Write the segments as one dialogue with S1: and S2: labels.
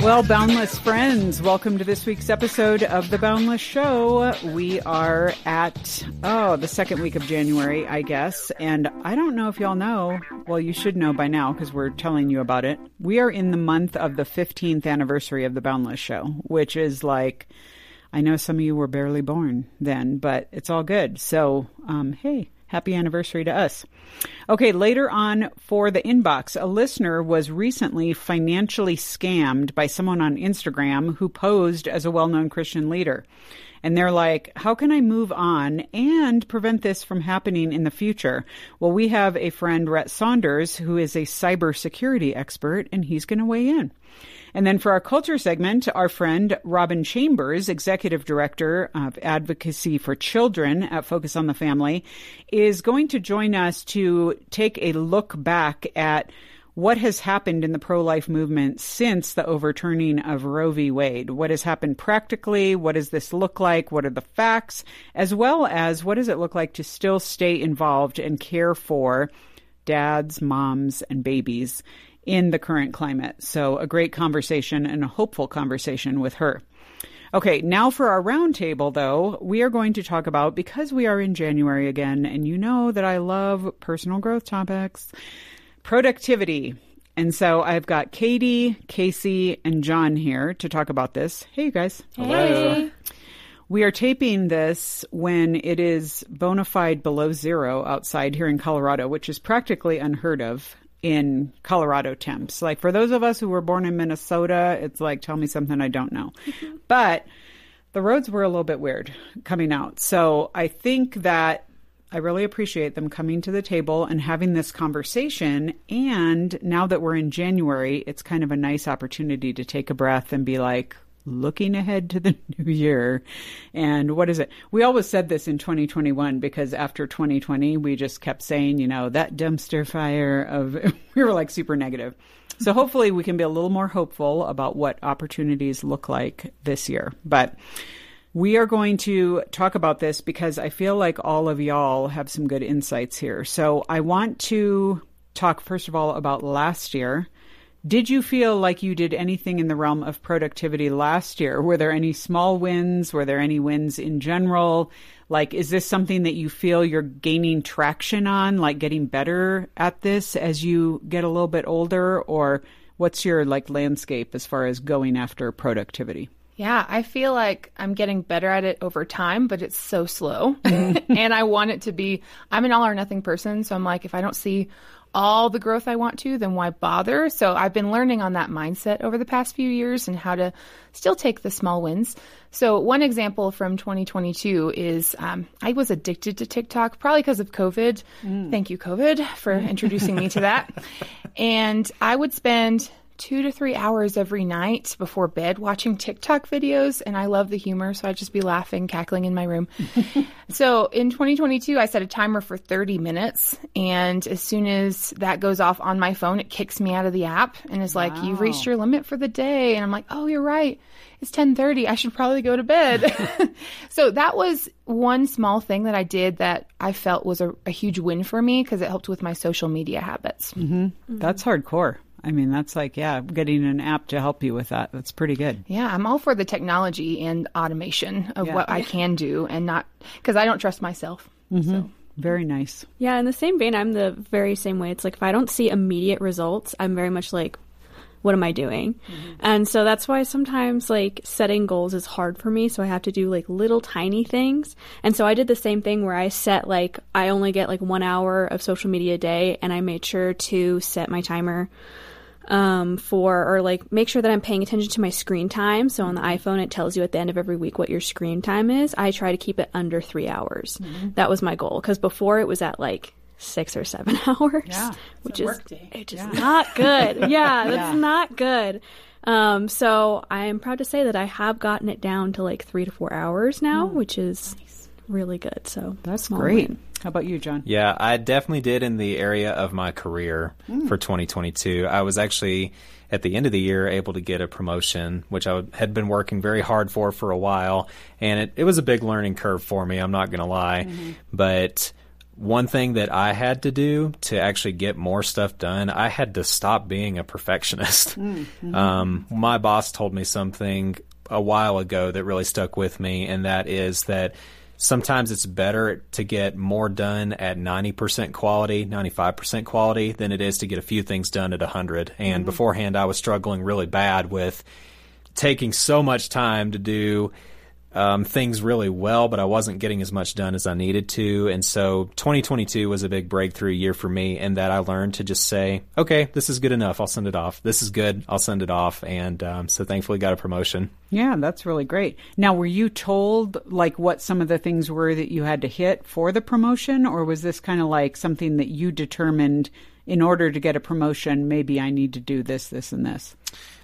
S1: Well, Boundless friends, welcome to this week's episode of The Boundless Show. We are at, oh, the second week of January, I guess. And I don't know if y'all know, well, you should know by now because we're telling you about it. We are in the month of the 15th anniversary of The Boundless Show, which is like, I know some of you were barely born then, but it's all good. So, um, hey, Happy anniversary to us. Okay, later on for the inbox, a listener was recently financially scammed by someone on Instagram who posed as a well known Christian leader. And they're like, how can I move on and prevent this from happening in the future? Well, we have a friend, Rhett Saunders, who is a cybersecurity expert, and he's going to weigh in. And then for our culture segment, our friend Robyn Chambers, Executive Director of Advocacy for Children at Focus on the Family, is going to join us to take a look back at what has happened in the pro life movement since the overturning of Roe v. Wade. What has happened practically? What does this look like? What are the facts? As well as what does it look like to still stay involved and care for dads, moms, and babies in the current climate. So, a great conversation and a hopeful conversation with her. Okay, now for our roundtable, though, we are going to talk about because we are in January again, and you know that I love personal growth topics, productivity. And so I've got Katie, Casey, and John here to talk about this. Hey, you guys.
S2: Hey.
S1: We are taping this when it is bona fide below zero outside here in Colorado, which is practically unheard of in Colorado temps. Like for those of us who were born in Minnesota, it's like tell me something I don't know. Mm-hmm. But the roads were a little bit weird coming out. So I think that I really appreciate them coming to the table and having this conversation. And now that we're in January, it's kind of a nice opportunity to take a breath and be like, looking ahead to the new year. And what is it? We always said this in 2021 because after 2020, we just kept saying, you know, that dumpster fire of, we were like super negative. So hopefully we can be a little more hopeful about what opportunities look like this year. But we are going to talk about this because I feel like all of y'all have some good insights here. So I want to talk, first of all, about last year did you feel like you did anything in the realm of productivity last year? Were there any small wins? Were there any wins in general? Like, is this something that you feel you're gaining traction on, like getting better at this as you get a little bit older? Or what's your like landscape as far as going after productivity?
S2: Yeah, I feel like I'm getting better at it over time, but it's so slow. Mm-hmm. and I want it to be, I'm an all or nothing person. So I'm like, if I don't see all the growth I want to, then why bother? So I've been learning on that mindset over the past few years and how to still take the small wins. So one example from 2022 is um, I was addicted to TikTok, probably because of COVID. Mm. Thank you, COVID, for introducing me to that. And I would spend two to three hours every night before bed watching TikTok videos. And I love the humor. So I'd just be laughing, cackling in my room. so in 2022, I set a timer for 30 minutes. And as soon as that goes off on my phone, it kicks me out of the app and is like, wow. you've reached your limit for the day. And I'm like, oh, you're right. It's 1030. I should probably go to bed. so that was one small thing that I did that I felt was a, a huge win for me because it helped with my social media habits.
S1: Mm-hmm. Mm-hmm. That's hardcore. I mean, that's like, yeah, getting an app to help you with that. That's pretty good.
S2: Yeah, I'm all for the technology and automation of yeah. what I can do and not because I don't trust myself.
S1: Mm-hmm. So. Very nice.
S3: Yeah, in the same vein, I'm the very same way. It's like if I don't see immediate results, I'm very much like, what am I doing? Mm-hmm. And so that's why sometimes like setting goals is hard for me. So I have to do like little tiny things. And so I did the same thing where I set like, I only get like one hour of social media a day and I made sure to set my timer um, for or like make sure that I'm paying attention to my screen time. So on the iPhone, it tells you at the end of every week what your screen time is. I try to keep it under three hours. Mm-hmm. That was my goal because before it was at like six or seven hours,
S1: yeah,
S3: which is it's just yeah. not good. Yeah, that's yeah. not good. Um, so I am proud to say that I have gotten it down to like three to four hours now, mm. which is nice. Really good. So
S1: that's great. Win. How about you, John?
S4: Yeah, I definitely did in the area of my career mm. for 2022. I was actually at the end of the year able to get a promotion, which I had been working very hard for for a while, and it, it was a big learning curve for me. I'm not going to lie, mm-hmm. but one thing that I had to do to actually get more stuff done, I had to stop being a perfectionist. Mm-hmm. Um, my boss told me something a while ago that really stuck with me, and that is that sometimes it's better to get more done at 90% quality, 95% quality than it is to get a few things done at 100. And mm-hmm. beforehand, I was struggling really bad with taking so much time to do um, things really well, but I wasn't getting as much done as I needed to. And so 2022 was a big breakthrough year for me in that I learned to just say, okay, this is good enough. I'll send it off. This is good. I'll send it off. And um, so thankfully got a promotion.
S1: Yeah, that's really great. Now, were you told like what some of the things were that you had to hit for the promotion, or was this kind of like something that you determined in order to get a promotion? Maybe I need to do this, this, and this.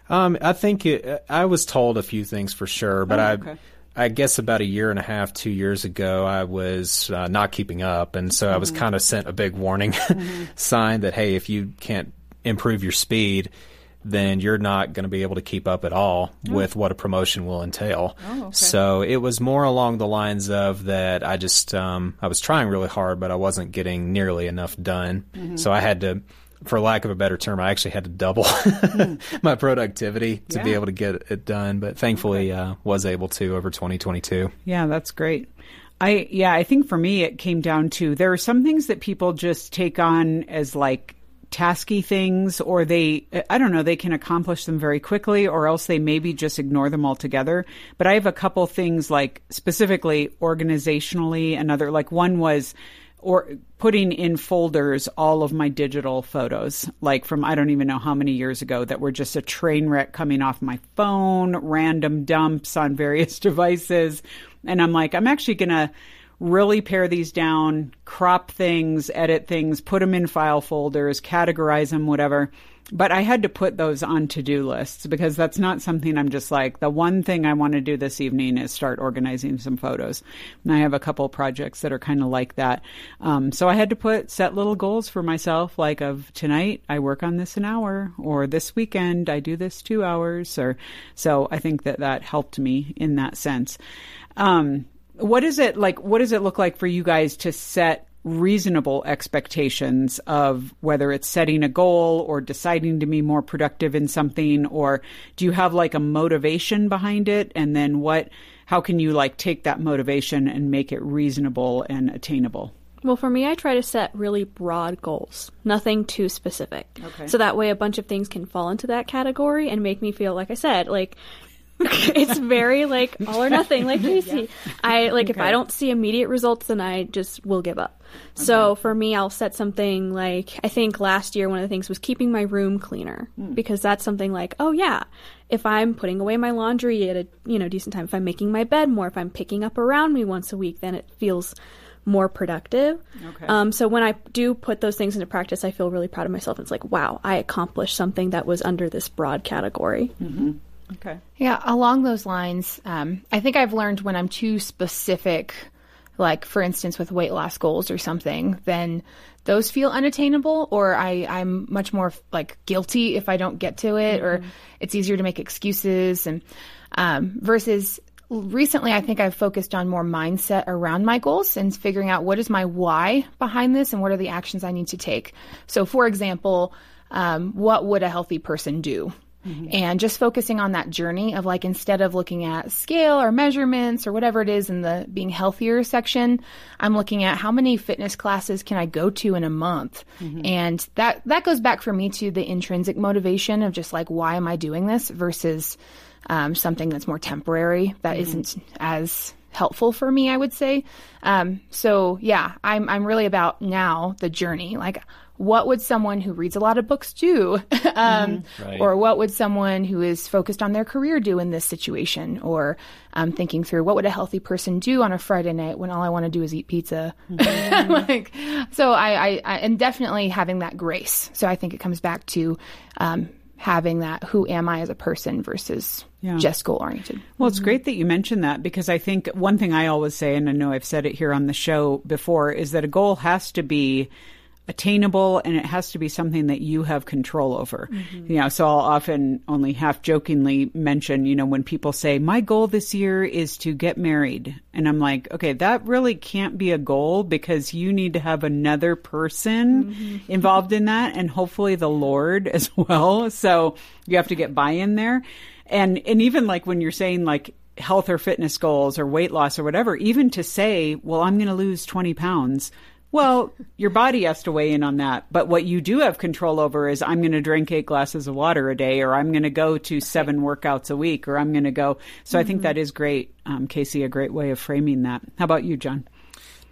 S4: Um, I think it, I was told a few things for sure, but oh, okay. I I guess about a year and a half, two years ago, I was uh, not keeping up, and so mm-hmm. I was mm-hmm. kind of sent a big warning mm-hmm. sign that hey, if you can't improve your speed, then you're not going to be able to keep up at all oh. with what a promotion will entail. Oh, okay. So it was more along the lines of that I just um, I was trying really hard, but I wasn't getting nearly enough done. Mm-hmm. So I had to for lack of a better term, I actually had to double mm. my productivity to yeah. be able to get it done. But thankfully, uh, was able to over 2022.
S1: Yeah, that's great. I yeah, I think for me it came down to there are some things that people just take on as like tasky things or they I don't know, they can accomplish them very quickly or else they maybe just ignore them altogether. But I have a couple things like specifically organizationally another like one was or putting in folders all of my digital photos, like from I don't even know how many years ago, that were just a train wreck coming off my phone, random dumps on various devices. And I'm like, I'm actually going to really pare these down, crop things, edit things, put them in file folders, categorize them, whatever but I had to put those on to do lists because that's not something I'm just like, the one thing I want to do this evening is start organizing some photos. And I have a couple projects that are kind of like that. Um, so I had to put set little goals for myself, like of tonight I work on this an hour, or this weekend I do this two hours, or so I think that that helped me in that sense. Um, what is it like? What does it look like for you guys to set reasonable expectations of whether it's setting a goal or deciding to be more productive in something or do you have like a motivation behind it and then what how can you like take that motivation and make it reasonable and attainable
S3: well, for me, I try to set really broad goals, nothing too specific. Okay. So that way a bunch of things can fall into that category and make me feel, like I said, like it's very like all or nothing, like Casey. Yeah. I like okay. if I don't see immediate results, then I just will give up. Okay. So for me, I'll set something like I think last year one of the things was keeping my room cleaner mm. because that's something like oh yeah, if I'm putting away my laundry at a you know decent time, if I'm making my bed more, if I'm picking up around me once a week, then it feels more productive. Okay. Um, so when I do put those things into practice, I feel really proud of myself. It's like, wow, I accomplished something that was under this broad category.
S1: Mm-hmm. Okay.
S2: Yeah, along those lines, um, I think I've learned when I'm too specific, like for instance with weight loss goals or something, then those feel unattainable, or I, I'm much more like guilty if I don't get to it, mm-hmm. or it's easier to make excuses. And um, versus recently, I think I've focused on more mindset around my goals and figuring out what is my why behind this and what are the actions I need to take. So, for example, um, what would a healthy person do? Mm-hmm. And just focusing on that journey of like instead of looking at scale or measurements or whatever it is in the being healthier section, I'm looking at how many fitness classes can I go to in a month. Mm-hmm. And that that goes back for me to the intrinsic motivation of just like why am I doing this versus um, something that's more temporary that mm-hmm. not as helpful for me, I would say. Um, so yeah, I'm I'm really about now the journey. Like what would someone who reads a lot of books do? um, mm-hmm. right. Or what would someone who is focused on their career do in this situation? Or um, thinking through what would a healthy person do on a Friday night when all I want to do is eat pizza? Mm-hmm. like, so I, I, I, and definitely having that grace. So I think it comes back to um, having that who am I as a person versus yeah. just goal oriented.
S1: Well, it's mm-hmm. great that you mentioned that because I think one thing I always say, and I know I've said it here on the show before, is that a goal has to be attainable and it has to be something that you have control over. Mm-hmm. You know, so I'll often only half jokingly mention, you know, when people say, my goal this year is to get married. And I'm like, okay, that really can't be a goal because you need to have another person mm-hmm. involved in that and hopefully the Lord as well. So you have to get buy in there. And, and even like when you're saying like, health or fitness goals or weight loss or whatever, even to say, well, I'm going to lose 20 pounds. Well, your body has to weigh in on that. But what you do have control over is I'm going to drink eight glasses of water a day, or I'm going to go to seven workouts a week, or I'm going to go. So I think mm-hmm. that is great, um, Casey, a great way of framing that. How about you, John?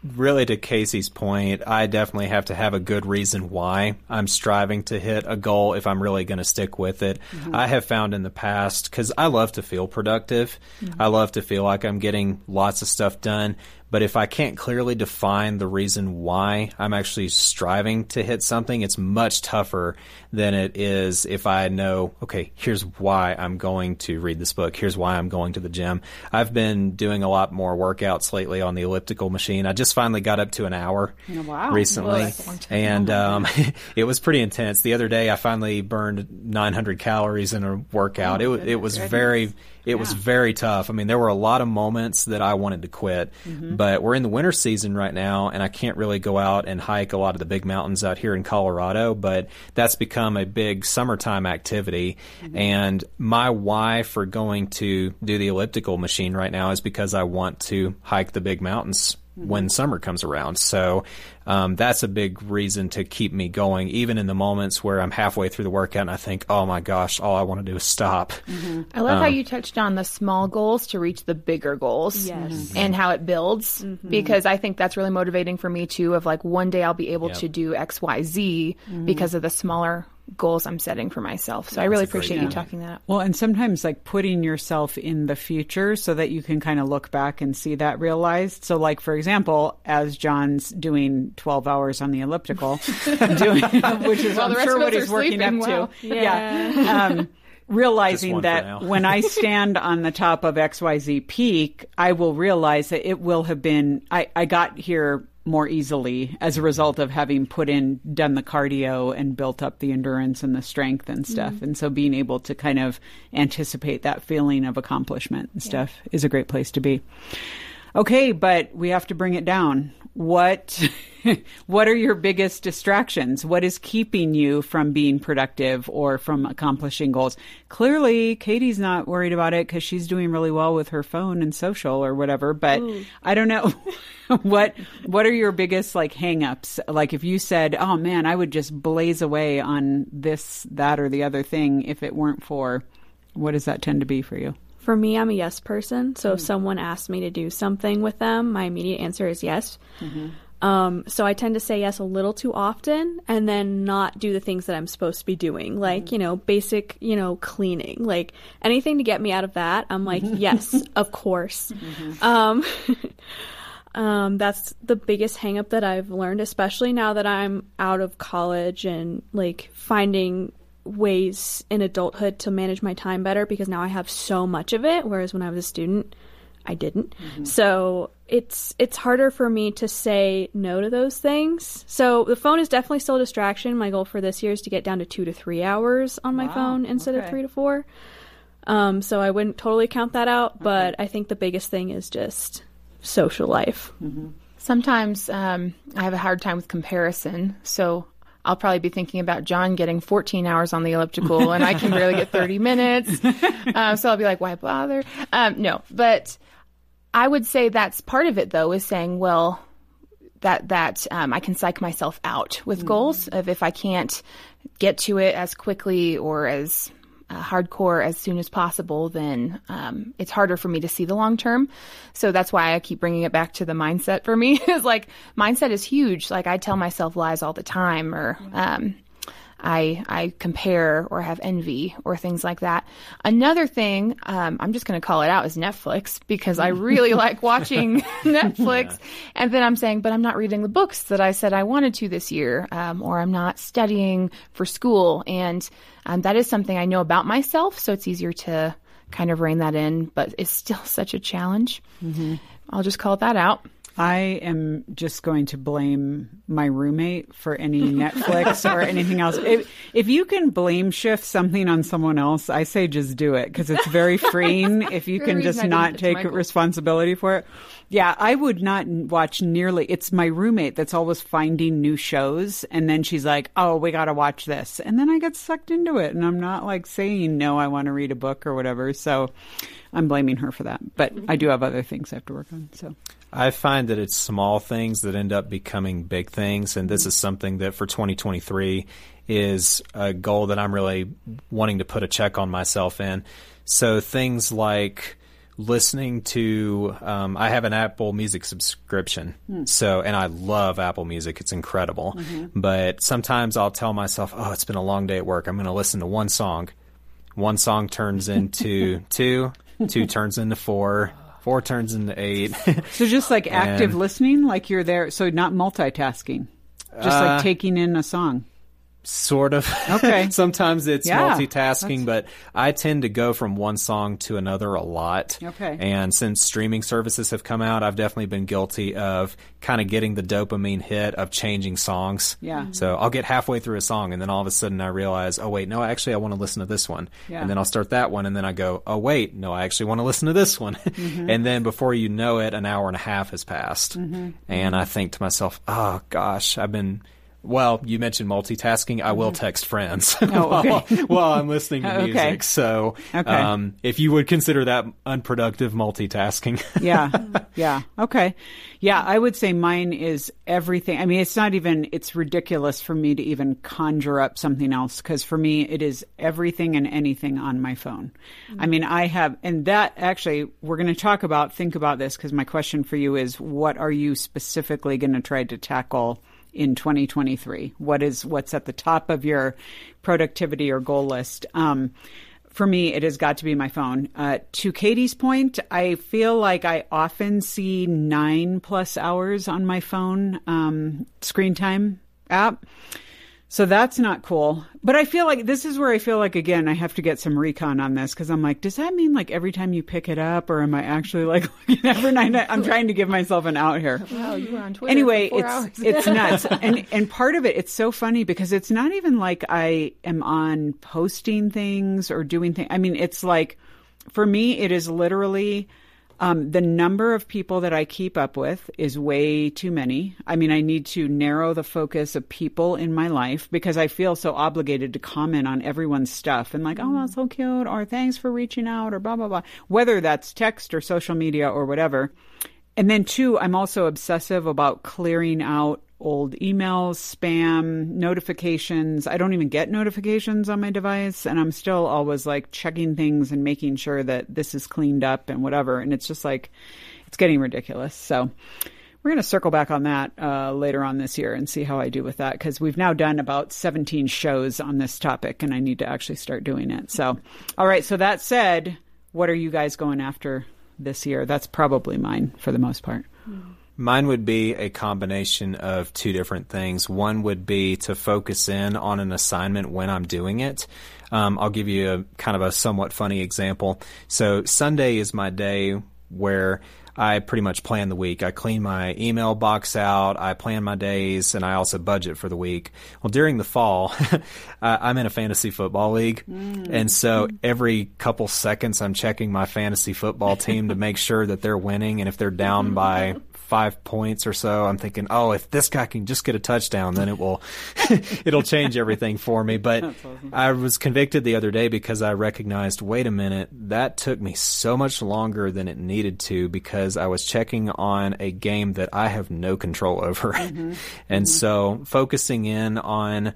S4: really to Casey's point, I definitely have to have a good reason why I'm striving to hit a goal if I'm really going to stick with it. Mm-hmm. I have found in the past, because I love to feel productive, mm-hmm. I love to feel like I'm getting lots of stuff done. But if I can't clearly define the reason why I'm actually striving to hit something, it's much tougher than it is if I know, okay, here's why I'm going to read this book. Here's why I'm going to the gym. I've been doing a lot more workouts lately on the elliptical machine. I just finally got up to an hour
S1: wow.
S4: recently.
S2: Whoa, that's a long time.
S4: And um, it was pretty intense. The other day, I finally burned 900 calories in a workout. it, wa- it was very, it was very tough. I mean, there were a lot of moments that I wanted to quit, but we're in the winter season right now, and I can't really go out and hike a lot of the big mountains out here in Colorado. But that's become a big summertime activity, and my why for going to do the elliptical machine right now is because I want to hike the big mountains when mm-hmm. summer comes around. So um, that's a big reason to keep me going, even in the moments where I'm halfway through the workout and I think, oh my gosh, all I want to do is stop. Mm-hmm.
S2: I love how um, you touched on the small goals to reach the bigger goals.
S3: Yes. Mm-hmm.
S2: And how it builds because I think that's really motivating for me too of like one day I'll be able
S4: Yep.
S2: to do XYZ because of the smaller goals I'm setting for myself. So I really appreciate you talking that up.
S1: Well, and sometimes like putting yourself in the future so that you can kind of look back and see that realized. So, like for example, as John's doing twelve hours on the elliptical, doing which is
S2: While
S1: I'm sure what he's working up
S2: wow.
S1: to. Yeah. Um, realizing
S4: Just one for
S1: that when I stand on the top of XYZ peak, I will realize that it will have been I, I got here more easily as a result of having put in done the cardio and built up the endurance and the strength and stuff. Mm-hmm. And so being able to kind of anticipate that feeling of accomplishment and stuff is a great place to be. Okay, but we have to bring it down. What what are your biggest distractions? What is keeping you from being productive or from accomplishing goals? Clearly, Katie's not worried about it cuz she's doing really well with her phone and social or whatever, but I don't know what what are your biggest like hangups? Like if you said, "Oh man, I would just blaze away on this that or the other thing if it weren't for what does that tend to be for you?"
S3: For me, I'm a yes person. So if someone asks me to do something with them, my immediate answer is yes. Um, so I tend to say yes a little too often and then not do the things that I'm supposed to be doing, like, you know, basic, you know, cleaning. Like anything to get me out of that, I'm like, yes, of course. Um, um, that's the biggest hangup that I've learned, especially now that I'm out of college and like finding ways in adulthood to manage my time better because now I have so much of it, whereas when I was a student, I didn't. So it's it's harder for me to say no to those things. So the phone is definitely still a distraction. My goal for this year is to get down to two to three hours on my
S1: Wow,
S3: phone instead
S1: okay.
S3: of three to four. Um, so I wouldn't totally count that out, but I think the biggest thing is just social life.
S2: Sometimes um, I have a hard time with comparison. So I'll probably be thinking about John getting 14 hours on the elliptical and I can barely get 30 minutes. Um, so I'll be like, why bother? Um, no, but I would say that's part of it though, is saying, well, that that um, I can psych myself out with goals of if I can't get to it as quickly or as uh, hardcore as soon as possible, then um, it's harder for me to see the long term. So that's why I keep bringing it back to the mindset for me. is like mindset is huge. Like I tell myself lies all the time, or um, I I compare or have envy or things like that. Another thing, um, I'm just going to call it out, is Netflix because I really like watching Netflix. And then I'm saying, but I'm not reading the books that I said I wanted to this year, um, or I'm not studying for school, and um, that is something I know about myself, so it's easier to kind of rein that in. But it's still such a challenge. I'll just call that out.
S1: I am just going to blame my roommate for any Netflix or anything else. If, if you can blame shift something on someone else, I say just do it because it's very freeing if you can just not take responsibility for it. Yeah, I would not watch nearly. It's my roommate that's always finding new shows, and then she's like, "Oh, we got to watch this," and then I get sucked into it, and I'm not like saying no, I want to read a book or whatever. So I'm blaming her for that, but I do have other things I have to work on. So
S4: I find that it's small things that end up becoming big things, and this is something that for 2023 is a goal that I'm really wanting to put a check on myself in. So things like listening to um, I have an Apple Music subscription, so and I love Apple Music; it's incredible. But sometimes I'll tell myself, "Oh, it's been a long day at work. I'm going to listen to one song." One song turns into two, two turns into four, four turns into eight.
S1: So just like active
S4: And-
S1: listening, like you're there. So not multitasking, just
S4: Uh,
S1: like taking in a song.
S4: Sort of.
S1: Okay.
S4: Sometimes it's
S1: Yeah,
S4: multitasking, but I tend to go from one song to another a lot.
S1: Okay.
S4: And since streaming services have come out, I've definitely been guilty of kind of getting the dopamine hit of changing songs.
S1: Yeah.
S4: So I'll get halfway through a song and then all of a sudden I realize, oh wait, no, actually I want to listen to this one.
S1: Yeah.
S4: And then I'll start that one and then I go, oh wait, no, I actually want to listen to this one.
S1: Mm-hmm.
S4: and then before you know it, an hour and a half has passed.
S1: Mm-hmm.
S4: And I think to myself, oh gosh, I've been well, you mentioned multitasking. I will text friends
S1: Mm-hmm. Oh, okay.
S4: while, while I'm listening to
S1: Okay.
S4: music. So,
S1: Okay.
S4: um, if you would consider that unproductive multitasking,
S1: yeah yeah okay yeah i would say mine is everything i mean it's not even it's ridiculous for me to even conjure up something else because for me it is everything and anything on my phone i mean i have and that actually we're going to talk about think about this because my question for you is what are you specifically going to try to tackle in 2023 what is what's at the top of your productivity or goal list um, for me, it has got to be my phone. Uh, to Katie's point, I feel like I often see nine plus hours on my phone um, screen time app. So that's not cool. But I feel like this is where I feel like, again, I have to get some recon on this because I'm like, does that mean like every time you pick it up or am I actually like looking every night? I'm trying to give myself an out here
S2: Wow, you were on Twitter.
S1: anyway, it's
S2: hours.
S1: it's nuts, and and part of it, it's so funny because it's not even like I am on posting things or doing things. I mean, it's like for me, it is literally. Um, the number of people that I keep up with is way too many. I mean, I need to narrow the focus of people in my life because I feel so obligated to comment on everyone's stuff and like, oh, that's so cute, or thanks for reaching out, or blah, blah, blah. Whether that's text or social media or whatever. And then two, I'm also obsessive about clearing out old emails, spam, notifications. I don't even get notifications on my device and I'm still always like checking things and making sure that this is cleaned up and whatever. And it's just like it's getting ridiculous. So we're going to circle back on that uh, later on this year and see how I do with that because we've now done about 17 shows on this topic and I need to actually start doing it. So, all right. So that said, what are you guys going after this year? That's probably mine for the most part.
S4: Mine would be a combination of two different things. One would be to focus in on an assignment when I'm doing it. Um, I'll give you a kind of a somewhat funny example. So Sunday is my day where I pretty much plan the week. I clean my email box out, I plan my days, and I also budget for the week. Well, during the fall, I- I'm in a fantasy football league, and so every couple seconds I'm checking my fantasy football team to make sure that they're winning, and if they're down by five points or so, I'm thinking, oh, if this guy can just get a touchdown, then it will, it'll change everything for me. But I was convicted the other day because I recognized, wait a minute, that took me so much longer than it needed to because I was checking on a game that I have no control over. Mm-hmm. and mm-hmm. so focusing in on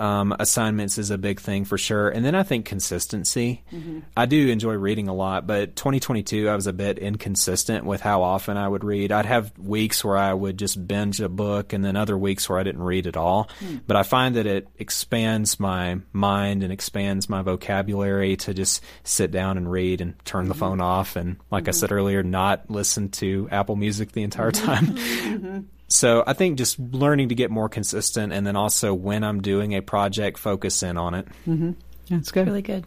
S4: um, assignments is a big thing for sure. And then I think consistency. I do enjoy reading a lot, but 2022 I was a bit inconsistent with how often I would read. I'd have weeks where I would just binge a book and then other weeks where I didn't read at all. Hmm. But I find that it expands my mind and expands my vocabulary to just sit down and read and turn the mm-hmm. phone off and like I mm-hmm. said earlier, not listen to Apple Music the entire mm-hmm. time. So I think just learning to get more consistent and then also when I'm doing a project, focus in on it.
S1: That's good.
S2: really good.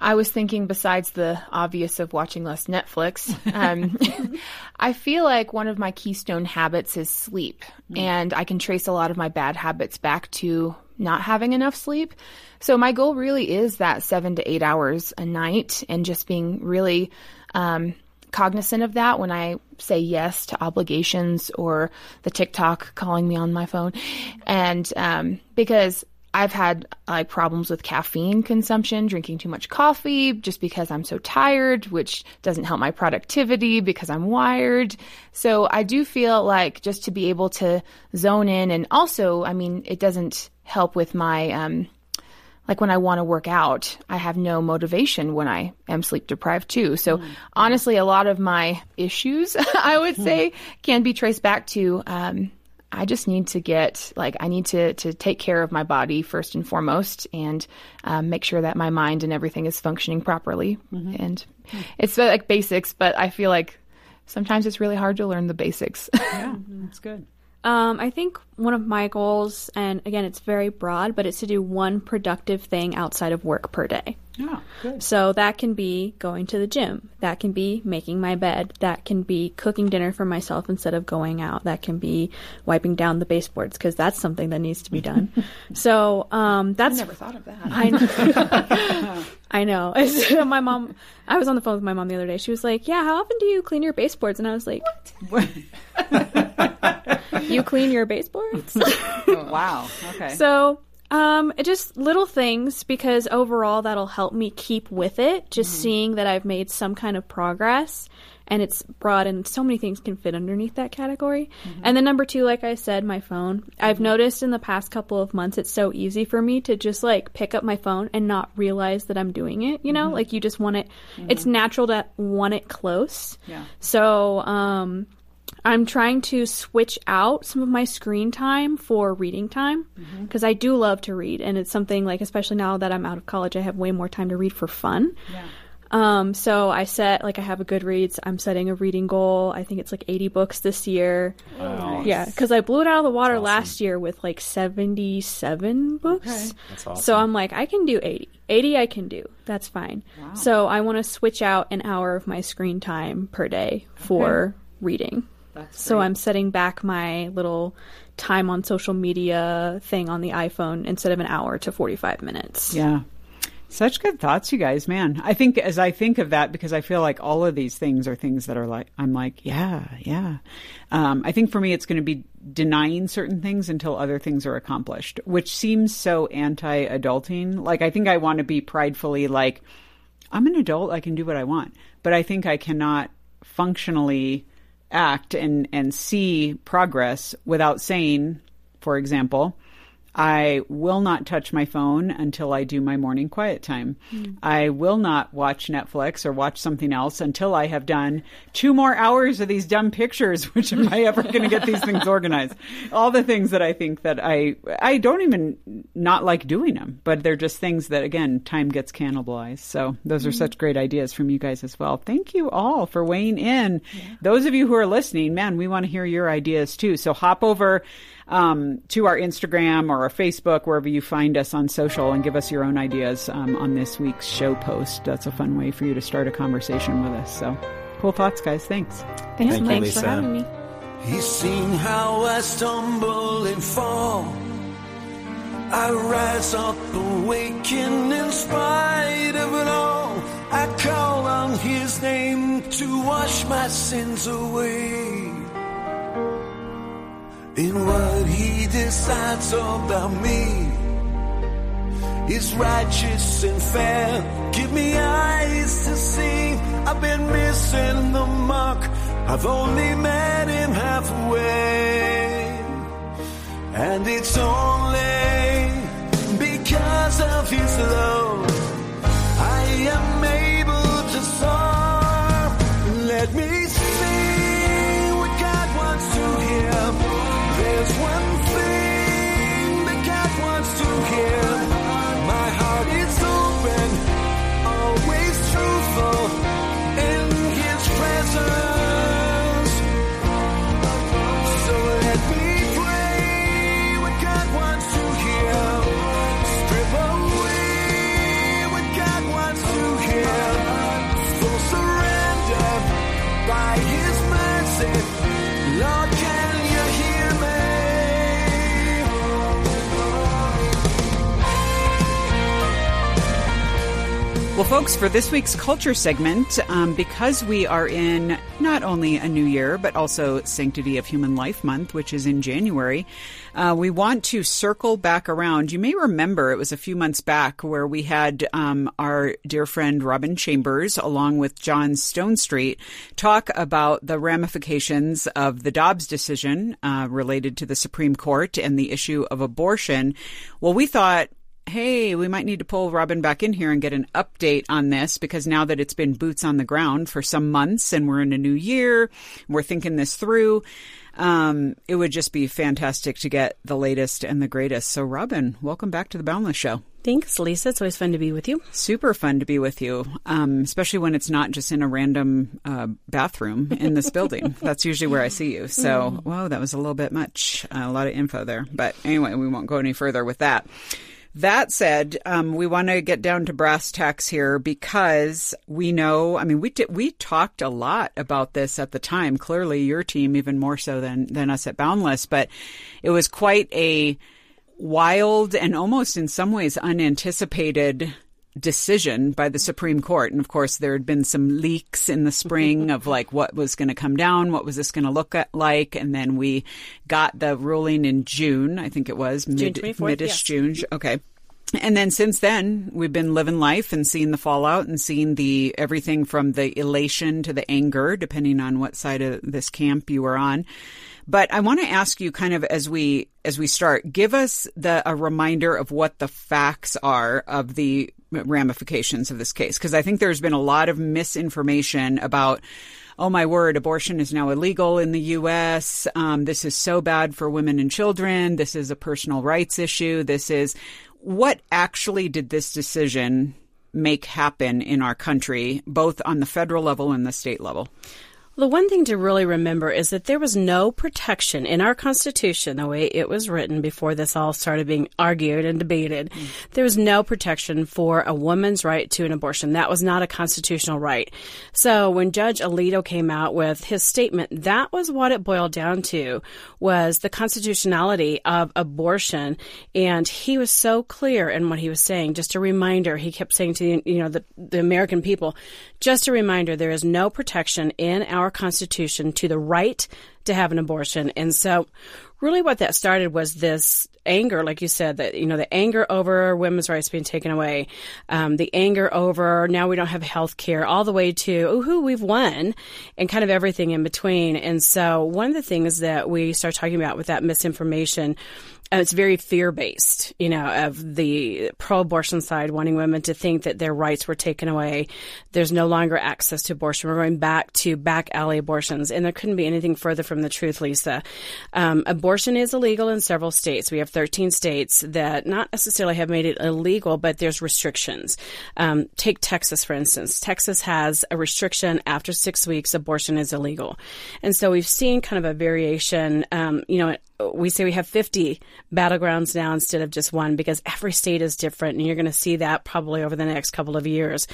S2: I was thinking, besides the obvious of watching less Netflix, um, I feel like one of my keystone habits is sleep. And I can trace a lot of my bad habits back to not having enough sleep. So my goal really is that seven to eight hours a night and just being really um, cognizant of that when I say yes to obligations or the TikTok calling me on my phone. And um, because I've had like problems with caffeine consumption, drinking too much coffee just because I'm so tired, which doesn't help my productivity because I'm wired. So I do feel like just to be able to zone in and also, I mean, it doesn't help with my um like when I want to work out, I have no motivation when I am sleep deprived too. So honestly, a lot of my issues, I would say, can be traced back to um, I just need to get like I need to to take care of my body first and foremost, and um, make sure that my mind and everything is functioning properly. And it's uh, like basics, but I feel like sometimes it's really hard to learn the basics.
S1: Yeah, that's good.
S3: Um, I think one of my goals, and again, it's very broad, but it's to do one productive thing outside of work per day.
S1: Yeah, good.
S3: So that can be going to the gym. That can be making my bed. That can be cooking dinner for myself instead of going out. That can be wiping down the baseboards because that's something that needs to be done. so um, that's
S2: Never thought of that.
S3: I know. I know. My mom. I was on the phone with my mom the other day. She was like, "Yeah, how often do you clean your baseboards?" And I was like, "You clean your baseboards?"
S1: Oh, wow. Okay.
S3: So, um, it just little things because overall that'll help me keep with it. Just mm-hmm. seeing that I've made some kind of progress and it's broad and so many things can fit underneath that category. Mm-hmm. And then number two, like I said, my phone. I've mm-hmm. noticed in the past couple of months it's so easy for me to just like pick up my phone and not realize that I'm doing it. You know, like you just want it. It's natural to want it close.
S1: Yeah.
S3: So, um, I'm trying to switch out some of my screen time for reading time because I do love to read, and it's something like, especially now that I'm out of college, I have way more time to read for fun.
S1: Yeah.
S3: Um, so I set like I have a Goodreads. I'm setting a reading goal. I think it's like 80 books this year.
S4: Wow.
S3: Yeah, because I blew it out of the water last year with like 77 books.
S4: That's awesome.
S3: So I'm like, I can do 80. 80 I can do. That's fine. So I want to switch out an hour of my screen time per day for reading.
S1: That's
S3: So
S1: great.
S3: I'm setting back my little time on social media thing on the iPhone instead of an hour to 45 minutes.
S1: Yeah. Such good thoughts, you guys, man. I think as I think of that, because I feel like all of these things are things that are like, I'm like, yeah, yeah. Um, I think for me, it's going to be denying certain things until other things are accomplished, which seems so anti adulting. Like, I think I want to be pridefully like, I'm an adult, I can do what I want. But I think I cannot functionally act and, and see progress without saying, for example, I will not touch my phone until I do my morning quiet time. I will not watch Netflix or watch something else until I have done two more hours of these dumb pictures. Which am I ever going to get these things organized? All the things that I think that I I don't even not like doing them, but they're just things that again time gets cannibalized. So those are such great ideas from you guys as well. Thank you all for weighing in. Those of you who are listening, man, we want to hear your ideas too. So hop over um, to our Instagram or our Facebook, wherever you find us on social, and give us your own ideas um, on this week's show post. That's a fun way for you to start a conversation with us. So, cool thoughts, guys. Thanks.
S3: Thanks,
S4: Thank you,
S3: thanks
S4: Lisa.
S3: for having me.
S5: He's seen how I stumble and fall. I rise up, awaken in spite of it all. I call on His name to wash my sins away. In what He decides about me is righteous and fair. Give me eyes to see. I've been missing the mark. I've only met him halfway. And it's only because of his love I am
S1: Well, folks, for this week's culture segment, um, because we are in not only a new year, but also Sanctity of Human Life Month, which is in January, uh, we want to circle back around. You may remember it was a few months back where we had um, our dear friend Robyn Chambers, along with John Stonestreet, talk about the ramifications of the Dobbs decision uh, related to the Supreme Court and the issue of abortion. Well, we thought hey, we might need to pull Robyn back in here and get an update on this because now that it's been boots on the ground for some months and we're in a new year, we're thinking this through. Um, it would just be fantastic to get the latest and the greatest. So, Robyn, welcome back to the Boundless Show.
S6: Thanks, Lisa. It's always fun to be with you.
S1: Super fun to be with you, um, especially when it's not just in a random uh, bathroom in this building. That's usually where I see you. So, whoa, that was a little bit much. Uh, a lot of info there. But anyway, we won't go any further with that. That said, um, we want to get down to brass tacks here because we know. I mean, we we talked a lot about this at the time. Clearly, your team even more so than than us at Boundless, but it was quite a wild and almost in some ways unanticipated decision by the Supreme Court. And of course, there had been some leaks in the spring of like what was going to come down, what was this going to look at, like, and then we got the ruling in June. I think it was mid midish
S6: yes.
S1: June. Okay. And then since then, we've been living life and seeing the fallout and seeing the everything from the elation to the anger, depending on what side of this camp you were on. But I want to ask you kind of as we as we start, give us the a reminder of what the facts are of the ramifications of this case because I think there's been a lot of misinformation about oh my word, abortion is now illegal in the U.S. Um, this is so bad for women and children. This is a personal rights issue. This is what actually did this decision make happen in our country, both on the federal level and the state level?
S6: The one thing to really remember is that there was no protection in our Constitution, the way it was written before this all started being argued and debated. Mm. There was no protection for a woman's right to an abortion. That was not a constitutional right. So when Judge Alito came out with his statement, that was what it boiled down to was the constitutionality of abortion. And he was so clear in what he was saying. Just a reminder, he kept saying to you know the, the American people, just a reminder, there is no protection in our Constitution to the right to have an abortion. And so, really, what that started was this anger, like you said, that, you know, the anger over women's rights being taken away, um, the anger over now we don't have health care, all the way to, oh, we've won, and kind of everything in between. And so, one of the things that we start talking about with that misinformation uh, it's very fear based, you know, of the pro abortion side wanting women to think that their rights were taken away. There's no longer access to abortion. We're going back to back alley abortions, and there couldn't be anything further from the truth, Lisa. Um, abortion is illegal in several states. We have 13 states that not necessarily have made it illegal, but there's restrictions. Um, take Texas, for instance. Texas has a restriction after six weeks, abortion is illegal. And so we've seen kind of a variation, um, you know, we say we have 50 battlegrounds now instead of just one because every state is different and you're going to see that probably over the next couple of years.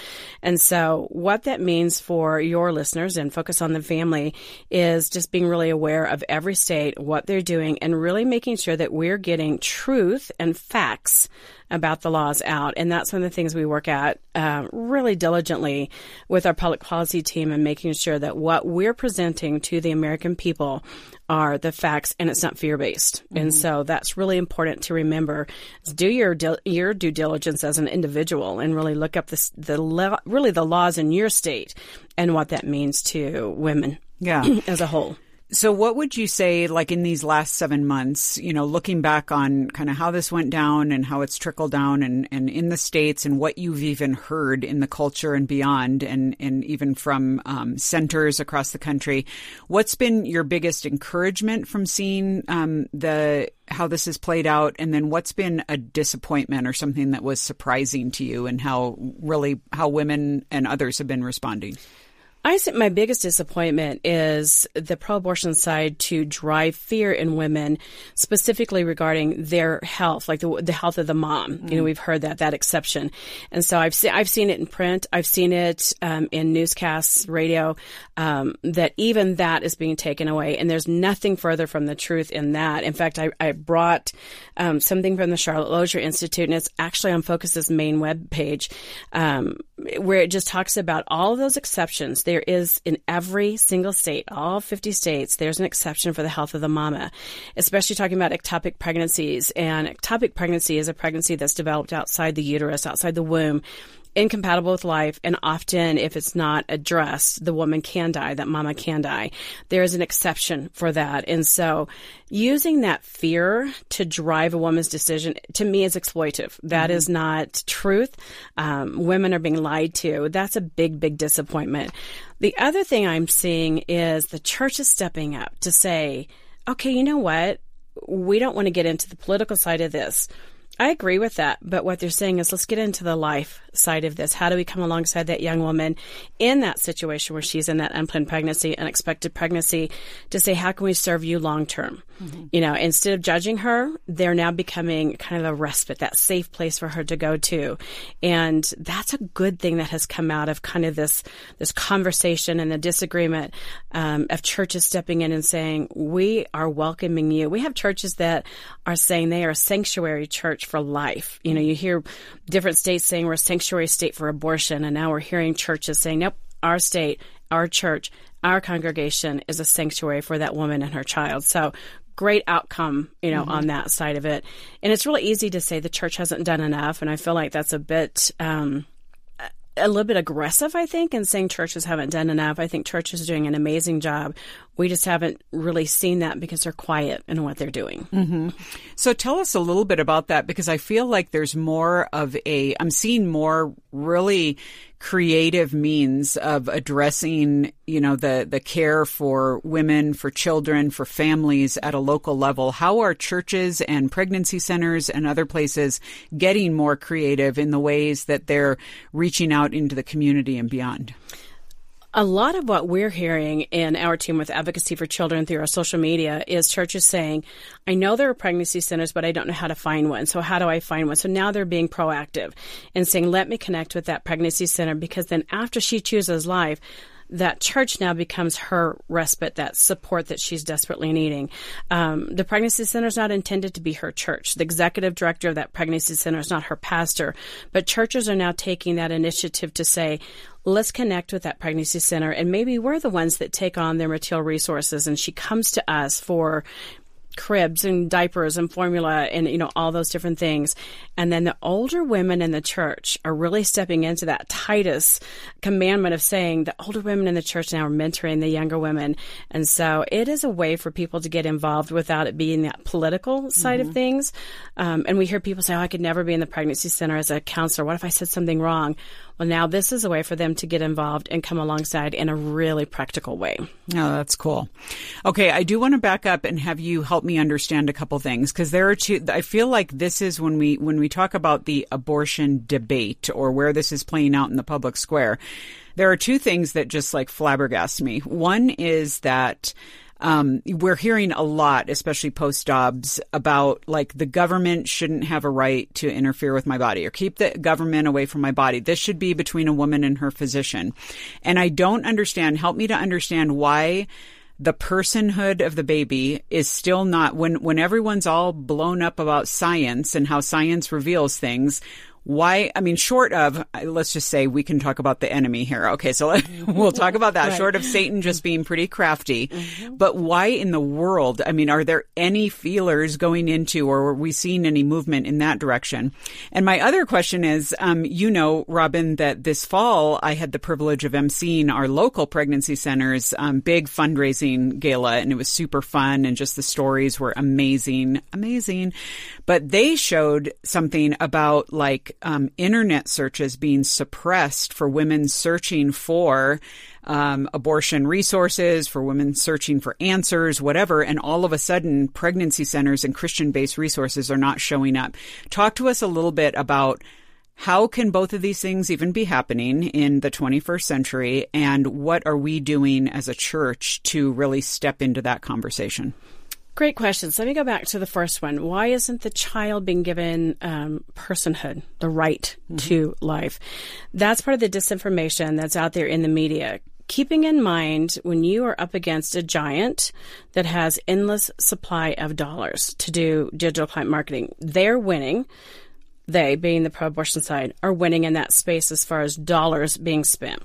S6: And so what that means for your listeners and focus on the family is just being really aware of every state, what they're doing and really making sure that we're getting truth and facts about the laws out. And that's one of the things we work at uh, really diligently with our public policy team and making sure that what we're presenting to the American people are the facts and it's not fear based. Mm-hmm. And so that's really important to remember. Do your your due diligence as an individual and really look up this, the really the laws in your state and what that means to women
S1: yeah.
S6: as a whole.
S1: So, what would you say, like in these last seven months, you know, looking back on kind of how this went down and how it's trickled down and, and in the States and what you've even heard in the culture and beyond and, and even from um, centers across the country? What's been your biggest encouragement from seeing um, the how this has played out? And then what's been a disappointment or something that was surprising to you and how really how women and others have been responding?
S6: I think my biggest disappointment is the pro-abortion side to drive fear in women, specifically regarding their health, like the, the health of the mom. Mm. You know, we've heard that that exception, and so I've seen I've seen it in print, I've seen it um, in newscasts, radio, um, that even that is being taken away, and there's nothing further from the truth in that. In fact, I, I brought um, something from the Charlotte Lozier Institute, and it's actually on Focus's main web page, um, where it just talks about all of those exceptions there is in every single state, all 50 states, there's an exception for the health of the mama, especially talking about ectopic pregnancies. And ectopic pregnancy is a pregnancy that's developed outside the uterus, outside the womb incompatible with life, and often, if it's not addressed, the woman can die, that mama can die. There is an exception for that. And so, using that fear to drive a woman's decision, to me, is exploitive. That mm-hmm. is not truth. Um, women are being lied to. That's a big, big disappointment. The other thing I'm seeing is the church is stepping up to say, okay, you know what? We don't want to get into the political side of this I agree with that. But what they're saying is let's get into the life side of this. How do we come alongside that young woman in that situation where she's in that unplanned pregnancy, unexpected pregnancy, to say, how can we serve you long term? Mm-hmm. You know, instead of judging her, they're now becoming kind of a respite, that safe place for her to go to. And that's a good thing that has come out of kind of this, this conversation and the disagreement um, of churches stepping in and saying, we are welcoming you. We have churches that are saying they are a sanctuary church for life. You know, you hear different states saying we're a sanctuary state for abortion, and now we're hearing churches saying, nope, our state, our church, our congregation is a sanctuary for that woman and her child. So great outcome, you know, mm-hmm. on that side of it. And it's really easy to say the church hasn't done enough, and I feel like that's a bit. Um, a little bit aggressive, I think, in saying churches haven't done enough. I think churches are doing an amazing job we just haven't really seen that because they're quiet in what they're doing.
S1: Mm-hmm. So tell us a little bit about that because I feel like there's more of a, I'm seeing more really creative means of addressing, you know, the, the care for women, for children, for families at a local level. How are churches and pregnancy centers and other places getting more creative in the ways that they're reaching out into the community and beyond?
S6: A lot of what we're hearing in our team with Advocacy for Children through our social media is churches saying, I know there are pregnancy centers, but I don't know how to find one. So how do I find one? So now they're being proactive and saying, let me connect with that pregnancy center because then after she chooses life, that church now becomes her respite, that support that she's desperately needing. Um, the pregnancy center is not intended to be her church. The executive director of that pregnancy center is not her pastor, but churches are now taking that initiative to say, let's connect with that pregnancy center and maybe we're the ones that take on their material resources and she comes to us for cribs and diapers and formula and you know all those different things. And then the older women in the church are really stepping into that Titus commandment of saying the older women in the church now are mentoring the younger women. And so it is a way for people to get involved without it being that political side mm-hmm. of things. Um, and we hear people say oh I could never be in the pregnancy center as a counselor. What if I said something wrong well, now this is a way for them to get involved and come alongside in a really practical way.
S1: Oh, that's cool. Okay, I do want to back up and have you help me understand a couple things because there are two. I feel like this is when we when we talk about the abortion debate or where this is playing out in the public square. There are two things that just like flabbergast me. One is that um, we're hearing a lot, especially post Dobbs, about like the government shouldn't have a right to interfere with my body or keep the government away from my body. This should be between a woman and her physician. And I don't understand, help me to understand why the personhood of the baby is still not when when everyone's all blown up about science and how science reveals things why i mean short of let's just say we can talk about the enemy here. Okay so we'll talk about that. Right. short of satan just being pretty crafty. Mm-hmm. but why in the world i mean are there any feelers going into or are we seeing any movement in that direction? And my other question is um, you know Robyn that this fall i had the privilege of emceeing our local pregnancy center's um, big fundraising gala and it was super fun and just the stories were amazing amazing. But they showed something about like um, internet searches being suppressed for women searching for um, abortion resources, for women searching for answers, whatever. And all of a sudden, pregnancy centers and Christian based resources are not showing up. Talk to us a little bit about How can both of these things even be happening in the 21st century? And what are we doing as a church to really step into that conversation?
S6: Great questions. Let me go back to the first one. Why isn't the child being given um, personhood, the right mm-hmm. to life? That's part of the disinformation that's out there in the media. Keeping in mind when you are up against a giant that has endless supply of dollars to do digital client marketing, they're winning they, being the pro abortion side, are winning in that space as far as dollars being spent.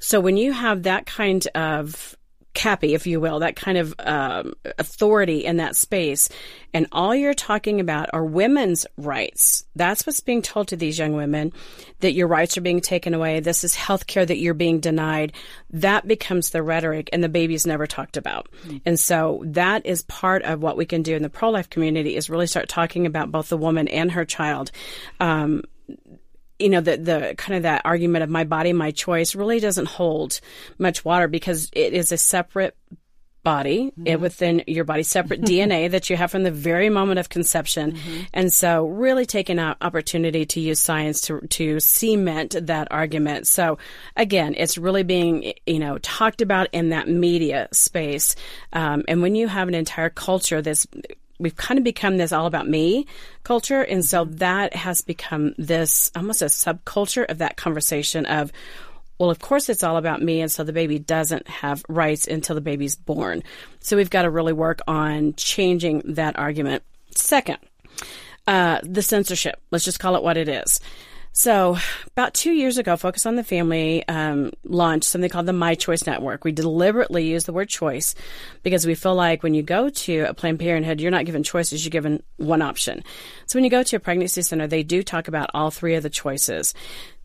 S6: So when you have that kind of cappy, if you will, that kind of um, authority in that space. And all you're talking about are women's rights. That's what's being told to these young women that your rights are being taken away. This is health care that you're being denied. That becomes the rhetoric, and the baby's never talked about. Mm-hmm. And so that is part of what we can do in the pro life community is really start talking about both the woman and her child. Um, you know the the kind of that argument of my body my choice really doesn't hold much water because it is a separate body mm-hmm. within your body separate dna that you have from the very moment of conception mm-hmm. and so really taking an opportunity to use science to to cement that argument so again it's really being you know talked about in that media space um, and when you have an entire culture that's we've kind of become this all about me culture. And so that has become this almost a subculture of that conversation of, well, of course it's all about me. And so the baby doesn't have rights until the baby's born. So we've got to really work on changing that argument. Second, uh, the censorship. Let's just call it what it is. So, about two years ago, Focus on the Family um, launched something called the My Choice Network. We deliberately use the word choice because we feel like when you go to a Planned Parenthood, you're not given choices, you're given one option. So, when you go to a pregnancy center, they do talk about all three of the choices.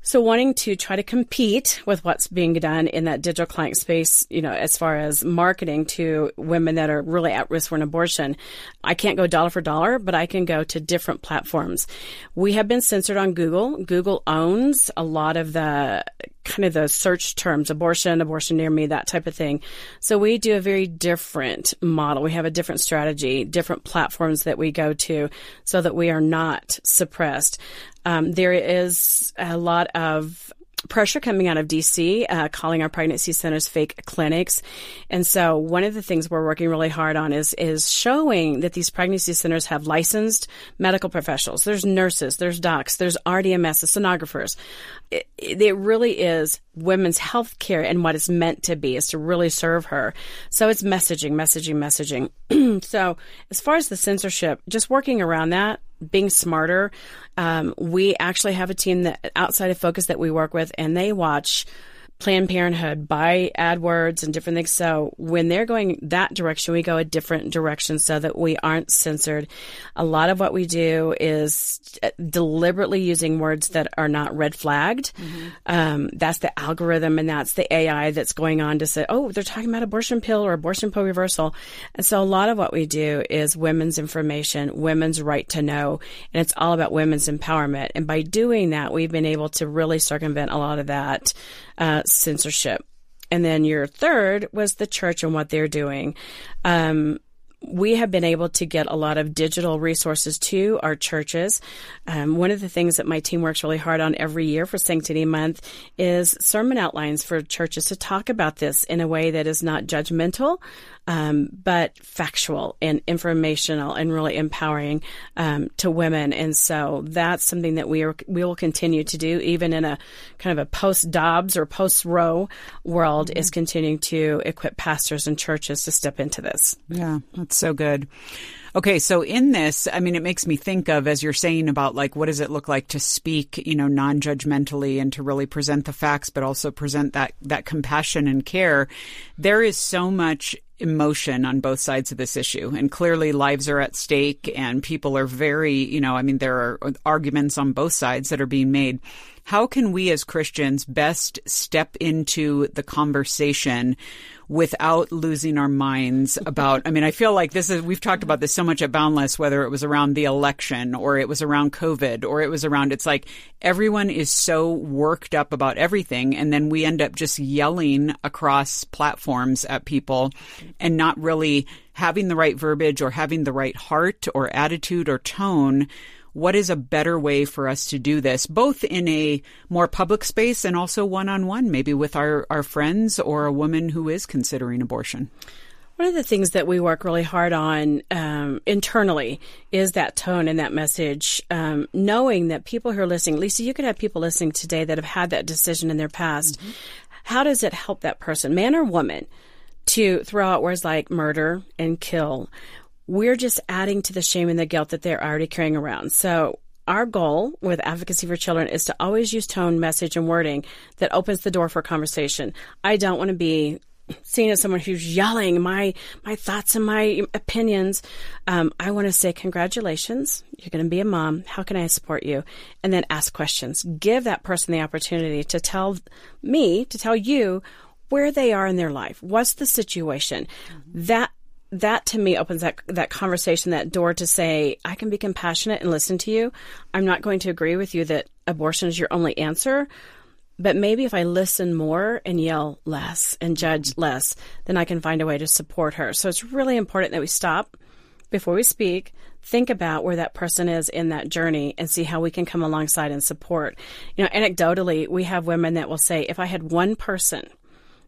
S6: So wanting to try to compete with what's being done in that digital client space, you know, as far as marketing to women that are really at risk for an abortion, I can't go dollar for dollar, but I can go to different platforms. We have been censored on Google. Google owns a lot of the kind of the search terms, abortion, abortion near me, that type of thing. So we do a very different model. We have a different strategy, different platforms that we go to so that we are not suppressed. Um, there is a lot of pressure coming out of DC, uh, calling our pregnancy centers fake clinics. And so one of the things we're working really hard on is, is showing that these pregnancy centers have licensed medical professionals. There's nurses, there's docs, there's RDMS, sonographers. It, it really is women's health care and what it's meant to be is to really serve her. So it's messaging, messaging, messaging. so as far as the censorship, just working around that, being smarter. Um, we actually have a team that outside of Focus that we work with, and they watch Planned Parenthood buy AdWords and different things. So when they're going that direction, we go a different direction so that we aren't censored. A lot of what we do is deliberately using words that are not red flagged. Mm-hmm. Um, that's the algorithm and that's the AI that's going on to say, oh, they're talking about abortion pill or abortion pill reversal. And so a lot of what we do is women's information, women's right to know, and it's all about women's empowerment. And by doing that, we've been able to really circumvent a lot of that uh, censorship. And then your third was the church and what they're doing. Um, we have been able to get a lot of digital resources to our churches. Um, one of the things that my team works really hard on every year for Sanctity Month is sermon outlines for churches to talk about this in a way that is not judgmental, um, but factual and informational and really empowering um, to women. And so that's something that we are we will continue to do, even in a kind of a post Dobbs or post Roe world, mm-hmm. is continuing to equip pastors and churches to step into this.
S1: Yeah, that's so good. Okay, so in this, I mean, it makes me think of, as you're saying about like, what does it look like to speak, you know, non-judgmentally and to really present the facts, but also present that, that compassion and care. There is so much emotion on both sides of this issue. And clearly lives are at stake and people are very, you know, I mean, there are arguments on both sides that are being made. How can we as Christians best step into the conversation without losing our minds about, I mean, I feel like this is, we've talked about this so much at Boundless, whether it was around the election or it was around COVID or it was around, it's like everyone is so worked up about everything. And then we end up just yelling across platforms at people and not really having the right verbiage or having the right heart or attitude or tone what is a better way for us to do this, both in a more public space and also one on one, maybe with our, our friends or a woman who is considering abortion?
S6: One of the things that we work really hard on um, internally is that tone and that message, um, knowing that people who are listening, Lisa, you could have people listening today that have had that decision in their past. Mm-hmm. How does it help that person, man or woman, to throw out words like murder and kill? We're just adding to the shame and the guilt that they're already carrying around. So our goal with advocacy for children is to always use tone, message, and wording that opens the door for conversation. I don't want to be seen as someone who's yelling my my thoughts and my opinions. Um, I want to say congratulations. You're going to be a mom. How can I support you? And then ask questions. Give that person the opportunity to tell me to tell you where they are in their life. What's the situation? Mm-hmm. That that to me opens that that conversation, that door to say, I can be compassionate and listen to you. I'm not going to agree with you that abortion is your only answer, but maybe if I listen more and yell less and judge mm-hmm. less, then I can find a way to support her. So it's really important that we stop before we speak, think about where that person is in that journey and see how we can come alongside and support. You know, anecdotally, we have women that will say, if I had one person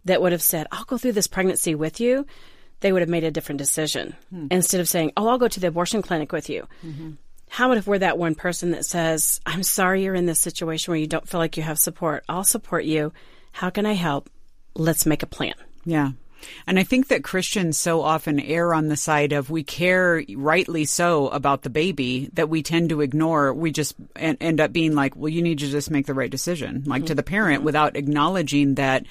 S6: that would have said, I'll go through this pregnancy with you, they would have made a different decision hmm. instead of saying, Oh, I'll go to the abortion clinic with you. Mm-hmm. How about if we're that one person that says, I'm sorry you're in this situation where you don't feel like you have support. I'll support you. How can I help? Let's make a plan.
S1: Yeah. And I think that Christians so often err on the side of we care rightly so about the baby that we tend to ignore. We just end up being like, well, you need to just make the right decision, like mm-hmm. to the parent mm-hmm. without acknowledging that,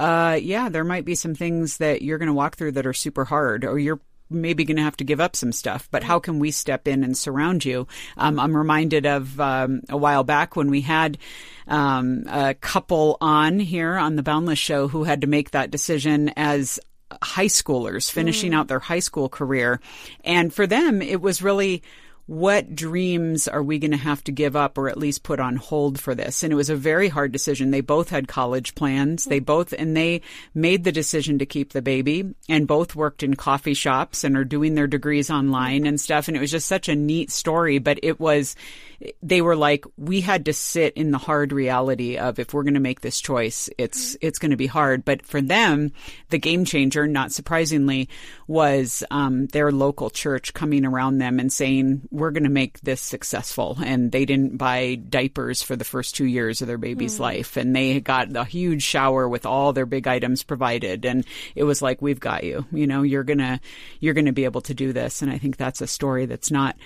S1: uh, yeah, there might be some things that you're going to walk through that are super hard or you're maybe going to have to give up some stuff, but how can we step in and surround you? Um, I'm reminded of um, a while back when we had um, a couple on here on the Boundless Show who had to make that decision as high schoolers finishing mm. out their high school career. And for them, it was really what dreams are we going to have to give up or at least put on hold for this? And it was a very hard decision. They both had college plans. They both, and they made the decision to keep the baby and both worked in coffee shops and are doing their degrees online and stuff. And it was just such a neat story, but it was, they were like, we had to sit in the hard reality of if we're going to make this choice, it's, it's going to be hard. But for them, the game changer, not surprisingly, was, um, their local church coming around them and saying, we're going to make this successful. And they didn't buy diapers for the first two years of their baby's mm. life. And they got a huge shower with all their big items provided. And it was like, we've got you, you know, you're going to, you're going to be able to do this. And I think that's a story that's not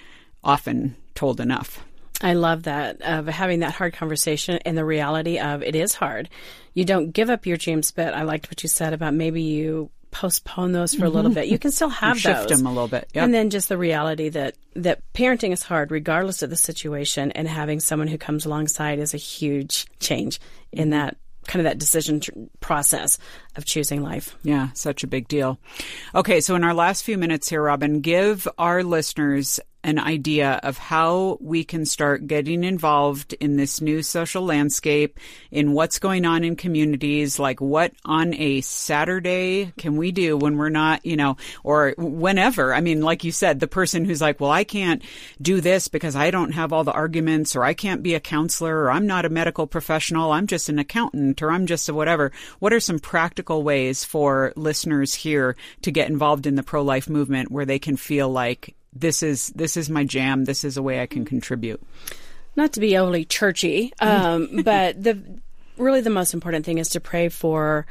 S1: often told enough.
S6: I love that of having that hard conversation and the reality of it is hard. You don't give up your dreams, but I liked what you said about maybe you postpone those for mm-hmm. a little mm-hmm. bit. You can still have
S1: shift
S6: those.
S1: them a little bit, yep.
S6: and then just the reality that that parenting is hard, regardless of the situation, and having someone who comes alongside is a huge change in that kind of that decision tr- process of choosing life.
S1: Yeah, such a big deal. Okay, so in our last few minutes here, Robyn, give our listeners an idea of how we can start getting involved in this new social landscape, in what's going on in communities, like what on a Saturday can we do when we're not, you know, or whenever. I mean, like you said, the person who's like, well, I can't do this because I don't have all the arguments, or I can't be a counselor, or I'm not a medical professional, I'm just an accountant, or I'm just a whatever. What are some practical ways for listeners here to get involved in the pro life movement where they can feel like this is this is my jam. This is a way I can contribute.
S6: Not to be overly churchy, um, but the really the most important thing is to pray for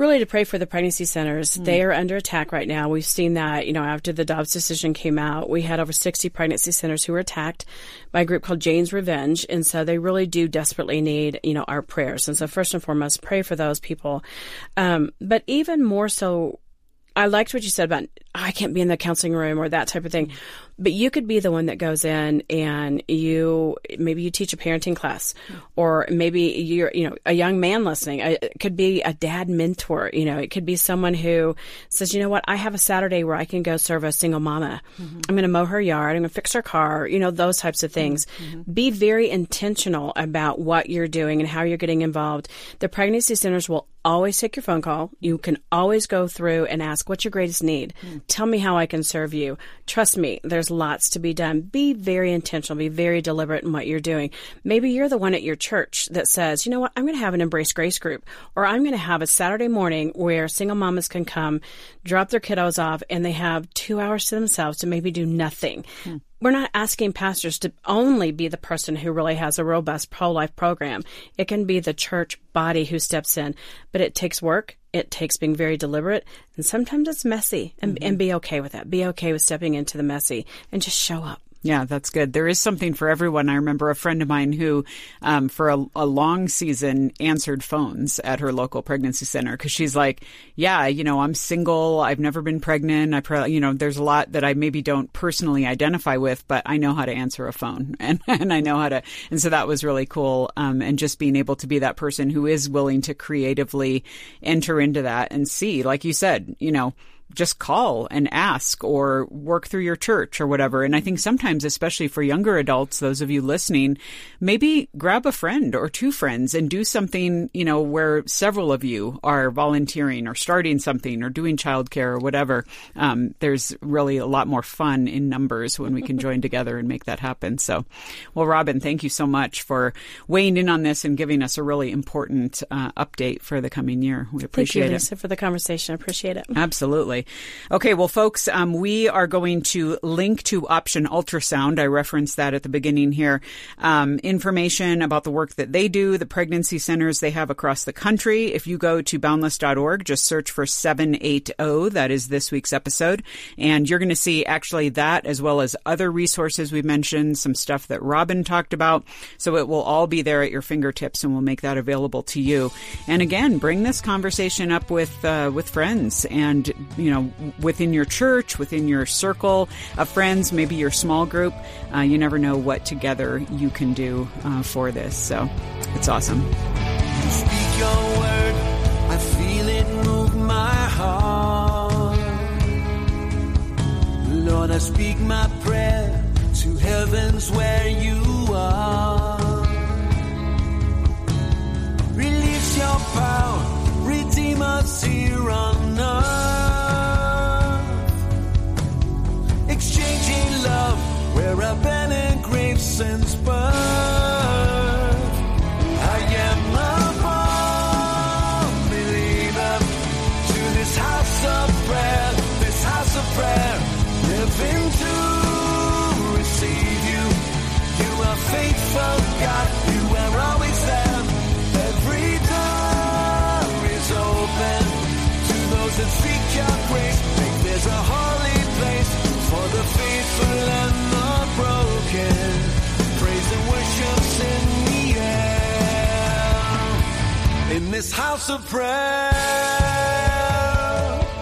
S6: really to pray for the pregnancy centers. Mm. They are under attack right now. We've seen that, you know, after the Dobbs decision came out, we had over 60 pregnancy centers who were attacked by a group called Jane's Revenge. And so they really do desperately need, you know, our prayers. And so first and foremost, pray for those people. Um, but even more so, I liked what you said about I can't be in the counseling room or that type of thing. But you could be the one that goes in and you maybe you teach a parenting class, or maybe you're you know a young man listening. It could be a dad mentor. You know, it could be someone who says, you know what, I have a Saturday where I can go serve a single mama. Mm-hmm. I'm going to mow her yard. I'm going to fix her car. You know, those types of things. Mm-hmm. Be very intentional about what you're doing and how you're getting involved. The pregnancy centers will always take your phone call. You can always go through and ask, what's your greatest need? Tell me how I can serve you. Trust me, there's lots to be done. Be very intentional, be very deliberate in what you're doing. Maybe you're the one at your church that says, you know what, I'm going to have an Embrace Grace group, or I'm going to have a Saturday morning where single mamas can come, drop their kiddos off, and they have two hours to themselves to maybe do nothing hmm. we're not asking pastors to only be the person who really has a robust pro life program. It can be the church body who steps in, but it takes work. It takes being very deliberate and sometimes it's messy and, and be okay with that. Be okay with stepping into the messy and just show up.
S1: Yeah, that's good. There is something for everyone. I remember a friend of mine who, um, for a, a, long season, answered phones at her local pregnancy center because she's like, "Yeah, you know, I'm single. I've never been pregnant. I, pro- you know, there's a lot that I maybe don't personally identify with, but I know how to answer a phone, and and I know how to." And so that was really cool. Um, and just being able to be that person who is willing to creatively enter into that and see, like you said, you know just call and ask or work through your church or whatever. And I think sometimes, especially for younger adults, those of you listening, maybe grab a friend or two friends and do something, you know, where several of you are volunteering or starting something or doing childcare or whatever. Um, there's really a lot more fun in numbers when we can join together and make that happen. So, well, Robyn, thank you so much for weighing in on this and giving us a really important uh, update for the coming year. We appreciate
S6: thank you,
S1: it.
S6: Lisa, for the conversation. I appreciate it.
S1: Absolutely. Okay, well, folks, um, we are going to link to Option Ultrasound. I referenced that at the beginning here. Um, information about the work that they do, the pregnancy centers they have across the country. If you go to boundless.org, just search for 780. That is this week's episode. And you're going to see actually that as well as other resources we mentioned, some stuff that Robyn talked about. So it will all be there at your fingertips and we'll make that available to you. And again, bring this conversation up with, uh, with friends and, you within your church, within your circle of friends, maybe your small group. Uh, you never know what together you can do uh, for this. So it's awesome.
S5: Lord, I speak my prayer to heavens where you are. Since. This house of prayer.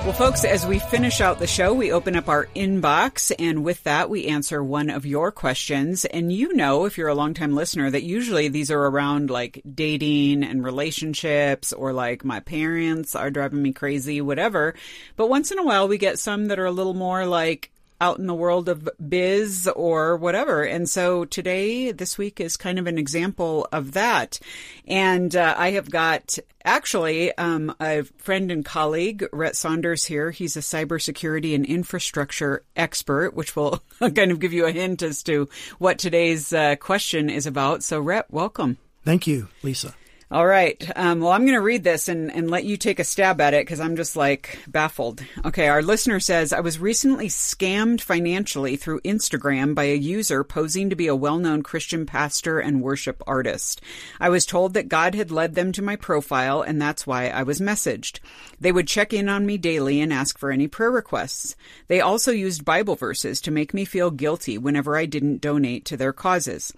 S1: Well, folks, as we finish out the show, we open up our inbox, and with that, we answer one of your questions. And you know, if you're a longtime listener, that usually these are around like dating and relationships, or like my parents are driving me crazy, whatever. But once in a while, we get some that are a little more like, out in the world of biz or whatever. And so today, this week is kind of an example of that. And uh, I have got actually um, a friend and colleague, Rhett Saunders, here. He's a cybersecurity and infrastructure expert, which will kind of give you a hint as to what today's uh, question is about. So, Rhett, welcome.
S7: Thank you, Lisa.
S1: All right. Um, well, I'm going to read this and, and let you take a stab at it because I'm just like baffled. Okay. Our listener says I was recently scammed financially through Instagram by a user posing to be a well known Christian pastor and worship artist. I was told that God had led them to my profile and that's why I was messaged. They would check in on me daily and ask for any prayer requests. They also used Bible verses to make me feel guilty whenever I didn't donate to their causes.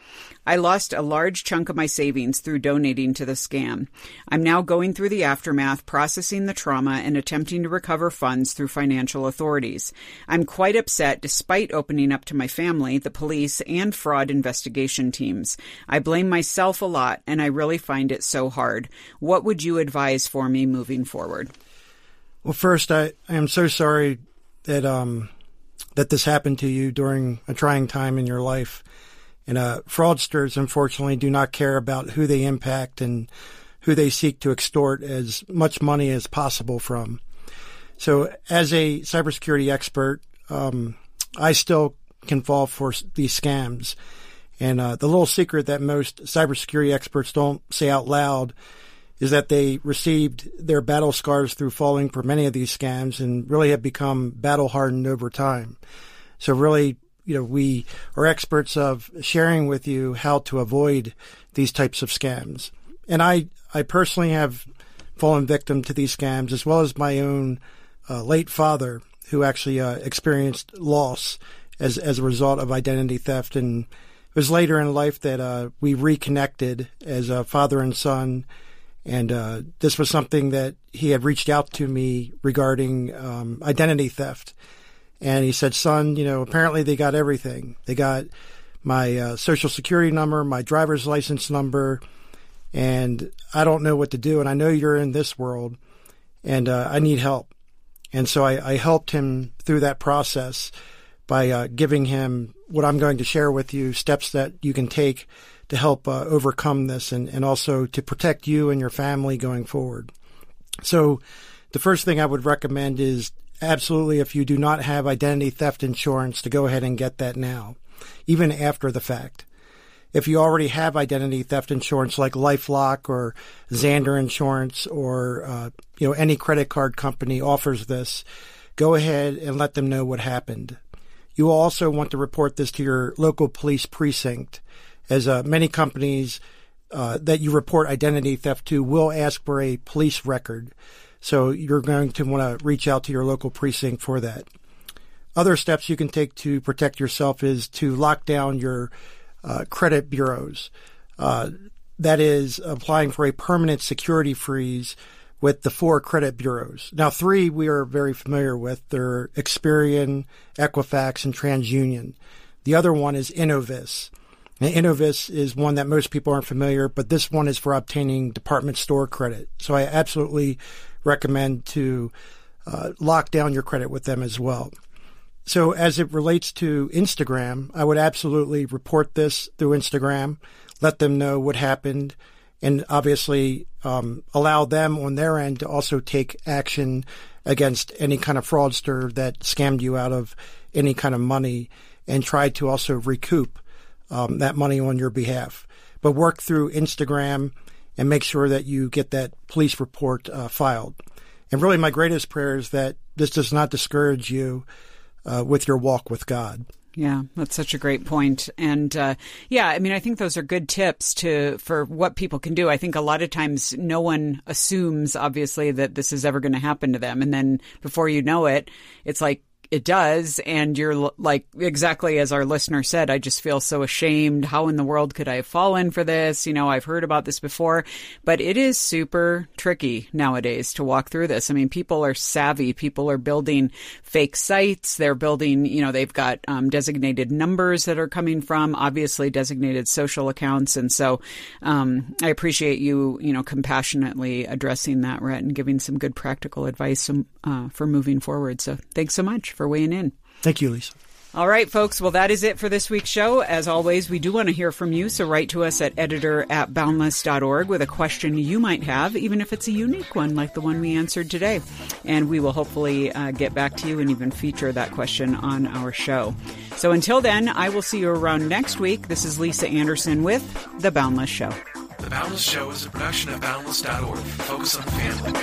S1: I lost a large chunk of my savings through donating to the scam. I'm now going through the aftermath, processing the trauma, and attempting to recover funds through financial authorities. I'm quite upset despite opening up to my family, the police, and fraud investigation teams. I blame myself a lot, and I really find it so hard. What would you advise for me moving forward?
S7: Well, first, I, I am so sorry that um, that this happened to you during a trying time in your life. And uh, fraudsters, unfortunately, do not care about who they impact and who they seek to extort as much money as possible from. So, as a cybersecurity expert, um, I still can fall for these scams. And uh, the little secret that most cybersecurity experts don't say out loud is that they received their battle scars through falling for many of these scams and really have become battle hardened over time. So really, you know, we are experts of sharing with you how to avoid these types of scams. And I, I personally have fallen victim to these scams as well as my own uh, late father who actually uh, experienced loss as, as a result of identity theft. And it was later in life that uh, we reconnected as a father and son and uh, this was something that he had reached out to me regarding um, identity theft. And he said, son, you know, apparently they got everything. They got my uh, social security number, my driver's license number, and I don't know what to do. And I know you're in this world, and uh, I need help. And so I, I, helped him through that process by uh, giving him what I'm going to share with you steps that you can take to help uh, overcome this and, and also to protect you and your family going forward. So, the first thing I would recommend is absolutely if you do not have identity theft insurance to go ahead and get that now, even after the fact. If you already have identity theft insurance like LifeLock or Zander Insurance or uh, you know any credit card company offers this, go ahead and let them know what happened. You also want to report this to your local police precinct as uh, many companies uh, that you report identity theft to will ask for a police record. So you're going to want to reach out to your local precinct for that. Other steps you can take to protect yourself is to lock down your uh, credit bureaus. Uh, that is applying for a permanent security freeze with the four credit bureaus. Now, three we are very familiar with. They're Experian, Equifax, and TransUnion. The other one is Innovis. Now, Innovis is one that most people aren't familiar, but this one is for obtaining department store credit. So I absolutely recommend to uh, lock down your credit with them as well. So as it relates to Instagram, I would absolutely report this through Instagram, let them know what happened, and obviously um, allow them on their end to also take action against any kind of fraudster that scammed you out of any kind of money and try to also recoup um, that money on your behalf. But work through Instagram and make sure that you get that police report uh, filed. And really, my greatest prayer is that this does not discourage you uh, with your walk with God.
S1: Yeah, that's such a great point. And uh, yeah, I mean, I think those are good tips to for what people can do. I think a lot of times no one assumes, obviously, that this is ever going to happen to them, and then before you know it, it's like it does. And you're like, exactly as our listener said, I just feel so ashamed. How in the world could I have fallen for this? You know, I've heard about this before, but it is super tricky nowadays to walk through this. I mean, people are savvy. People are building fake sites. They're building, you know, they've got um, designated numbers that are coming from, obviously designated social accounts. And so um, I appreciate you, you know, compassionately addressing that, Rhett, and giving some good practical advice um, uh, for moving forward. So thanks so much for weighing in.
S7: Thank you, Lisa.
S1: All right, folks. Well, that is it for this week's show. As always, we do want to hear from you, so write to us at editor at boundless.org with a question you might have, even if it's a unique one like the one we answered today. And we will hopefully uh, get back to you and even feature that question on our show. So until then, I will see you around next week. This is Lisa Anderson with The Boundless Show.
S8: The Boundless Show is a production of boundless.org. Focus on family.